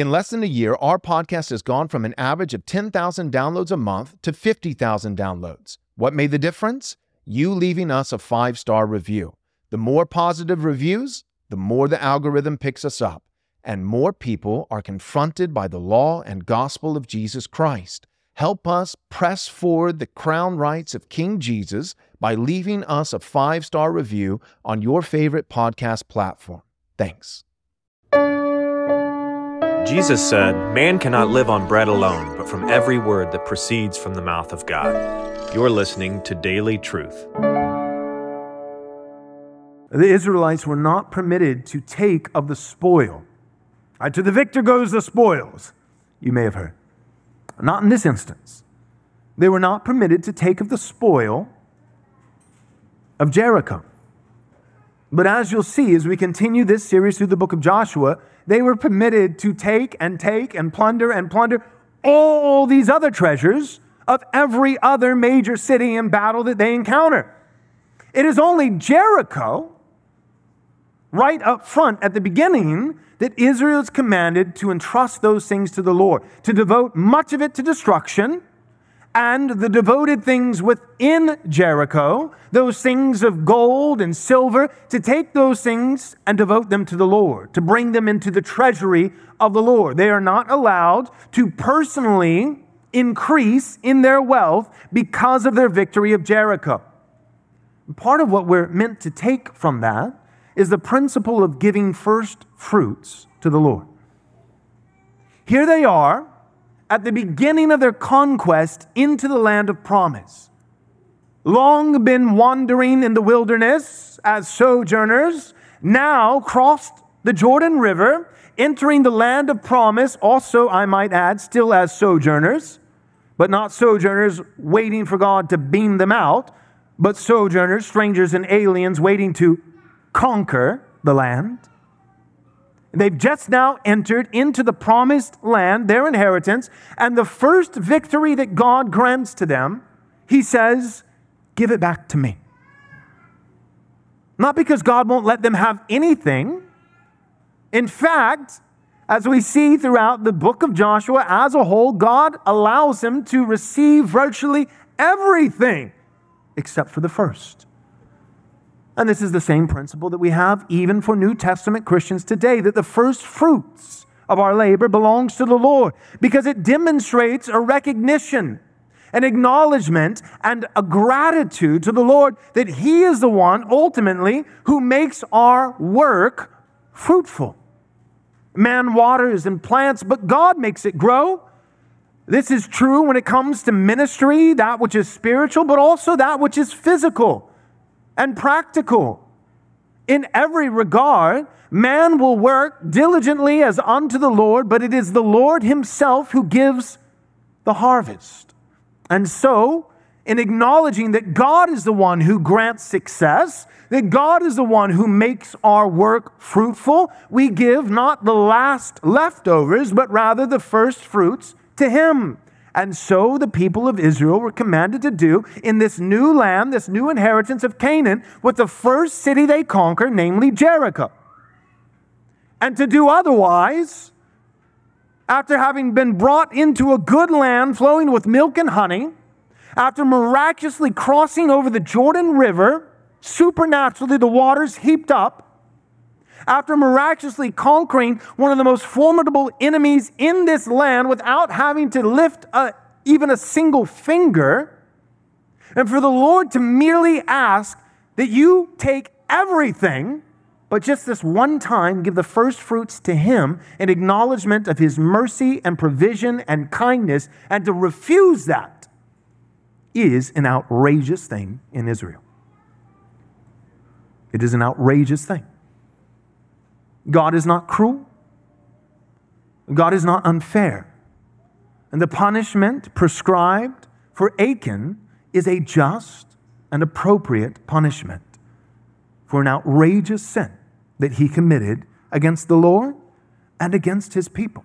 In less than a year, our podcast has gone from an average of 10,000 downloads a month to 50,000 downloads. What made the difference? You leaving us a five star review. The more positive reviews, the more the algorithm picks us up, and more people are confronted by the law and gospel of Jesus Christ. Help us press forward the crown rights of King Jesus by leaving us a five star review on your favorite podcast platform. Thanks. Jesus said, Man cannot live on bread alone, but from every word that proceeds from the mouth of God. You're listening to Daily Truth. The Israelites were not permitted to take of the spoil. To the victor goes the spoils, you may have heard. Not in this instance. They were not permitted to take of the spoil of Jericho. But as you'll see, as we continue this series through the book of Joshua, they were permitted to take and take and plunder and plunder all these other treasures of every other major city and battle that they encounter. It is only Jericho, right up front at the beginning, that Israel is commanded to entrust those things to the Lord, to devote much of it to destruction, and the devoted things within Jericho, those things of gold and silver, to take those things and devote them to the Lord, to bring them into the treasury of the Lord. They are not allowed to personally increase in their wealth because of their victory of Jericho. Part of what we're meant to take from that is the principle of giving first fruits to the Lord. Here they are at the beginning of their conquest into the land of promise. Long been wandering in the wilderness as sojourners, now crossed the Jordan River, entering the land of promise, also, I might add, still as sojourners, but not sojourners waiting for God to beam them out, but sojourners, strangers, and aliens waiting to conquer the land. They've just now entered into the promised land, their inheritance, and the first victory that God grants to them, He says, Give it back to me. Not because God won't let them have anything. In fact, as we see throughout the book of Joshua as a whole, God allows him to receive virtually everything except for the first. And this is the same principle that we have even for New Testament Christians today that the first fruits of our labor belongs to the Lord because it demonstrates a recognition, an acknowledgement, and a gratitude to the Lord that He is the one ultimately who makes our work fruitful. Man waters and plants, but God makes it grow. This is true when it comes to ministry, that which is spiritual, but also that which is physical and practical. In every regard, man will work diligently as unto the Lord, but it is the Lord Himself who gives the harvest. And so, in acknowledging that God is the one who grants success, that God is the one who makes our work fruitful, we give not the last leftovers, but rather the first fruits to Him. And so the people of Israel were commanded to do in this new land, this new inheritance of Canaan, with the first city they conquer, namely Jericho. And to do otherwise, after having been brought into a good land flowing with milk and honey, after miraculously crossing over the Jordan River, supernaturally the waters heaped up, after miraculously conquering one of the most formidable enemies in this land without having to lift a, even a single finger, and for the Lord to merely ask that you take everything, but just this one time give the first fruits to Him in acknowledgement of His mercy and provision and kindness, and to refuse that is an outrageous thing in Israel. It is an outrageous thing. God is not cruel. God is not unfair. And the punishment prescribed for Achan is a just and appropriate punishment for an outrageous sin that he committed against the Lord and against his people.